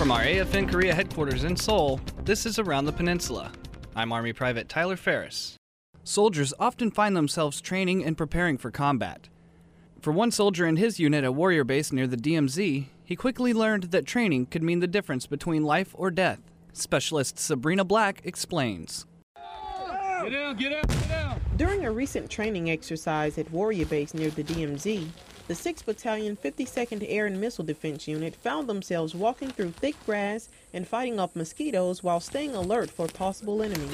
From our AFN Korea headquarters in Seoul, this is Around the Peninsula. I'm Army Private Tyler Ferris. Soldiers often find themselves training and preparing for combat. For one soldier in his unit at Warrior Base near the DMZ, he quickly learned that training could mean the difference between life or death. Specialist Sabrina Black explains. Get down, get out, get down. During a recent training exercise at Warrior Base near the DMZ, the 6th Battalion, 52nd Air and Missile Defense Unit found themselves walking through thick grass and fighting off mosquitoes while staying alert for possible enemies.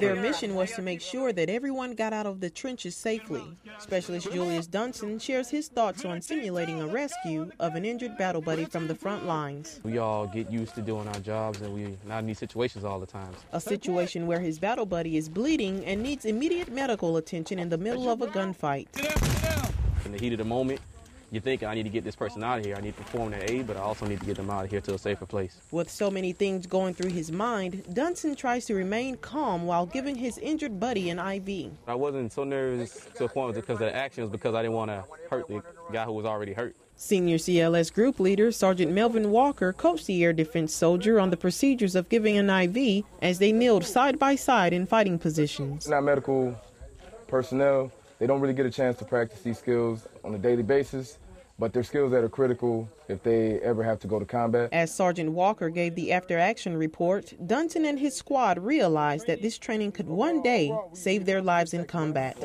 Their mission was to make sure that everyone got out of the trenches safely. Specialist Julius Dunson shares his thoughts on simulating a rescue of an injured battle buddy from the front lines. We all get used to doing our jobs and we're not in these situations all the time. A situation where his battle buddy is bleeding and needs immediate medical attention in the middle of a gunfight. Get out, get out. In the heat of the moment, you're thinking, I need to get this person out of here. I need to perform that aid, but I also need to get them out of here to a safer place. With so many things going through his mind, Dunson tries to remain calm while giving his injured buddy an IV. I wasn't so nervous to a point because of the action, it was because I didn't want to hurt the guy who was already hurt. Senior CLS group leader Sergeant Melvin Walker coached the air defense soldier on the procedures of giving an IV as they kneeled side by side in fighting positions. not medical personnel. They don't really get a chance to practice these skills on a daily basis, but they're skills that are critical if they ever have to go to combat. As Sergeant Walker gave the after action report, Dunson and his squad realized that this training could one day save their lives in combat.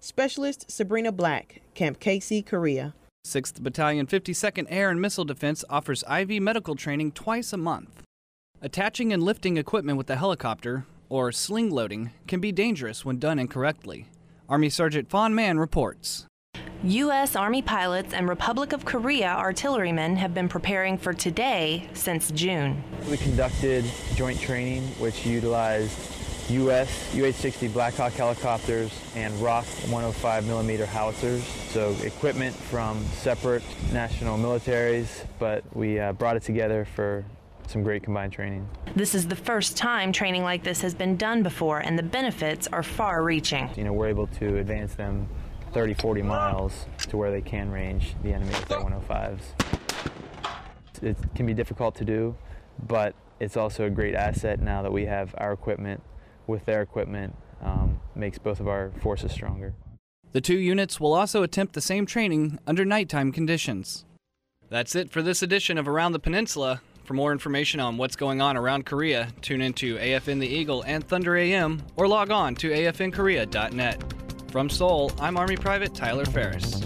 Specialist Sabrina Black, Camp Casey, Korea. 6th Battalion 52nd Air and Missile Defense offers IV medical training twice a month. Attaching and lifting equipment with a helicopter, or sling loading, can be dangerous when done incorrectly. Army Sergeant Fawn Mann reports. U.S. Army pilots and Republic of Korea artillerymen have been preparing for today since June. We conducted joint training which utilized U.S. UH-60 Blackhawk helicopters and ROC 105 millimeter howitzers. So equipment from separate national militaries, but we uh, brought it together for some great combined training. This is the first time training like this has been done before, and the benefits are far reaching. You know, we're able to advance them 30, 40 miles to where they can range the enemy with their 105s. It can be difficult to do, but it's also a great asset now that we have our equipment with their equipment, um, makes both of our forces stronger. The two units will also attempt the same training under nighttime conditions. That's it for this edition of Around the Peninsula. For more information on what's going on around Korea, tune into AFN The Eagle and Thunder AM or log on to afnkorea.net. From Seoul, I'm Army Private Tyler Ferris.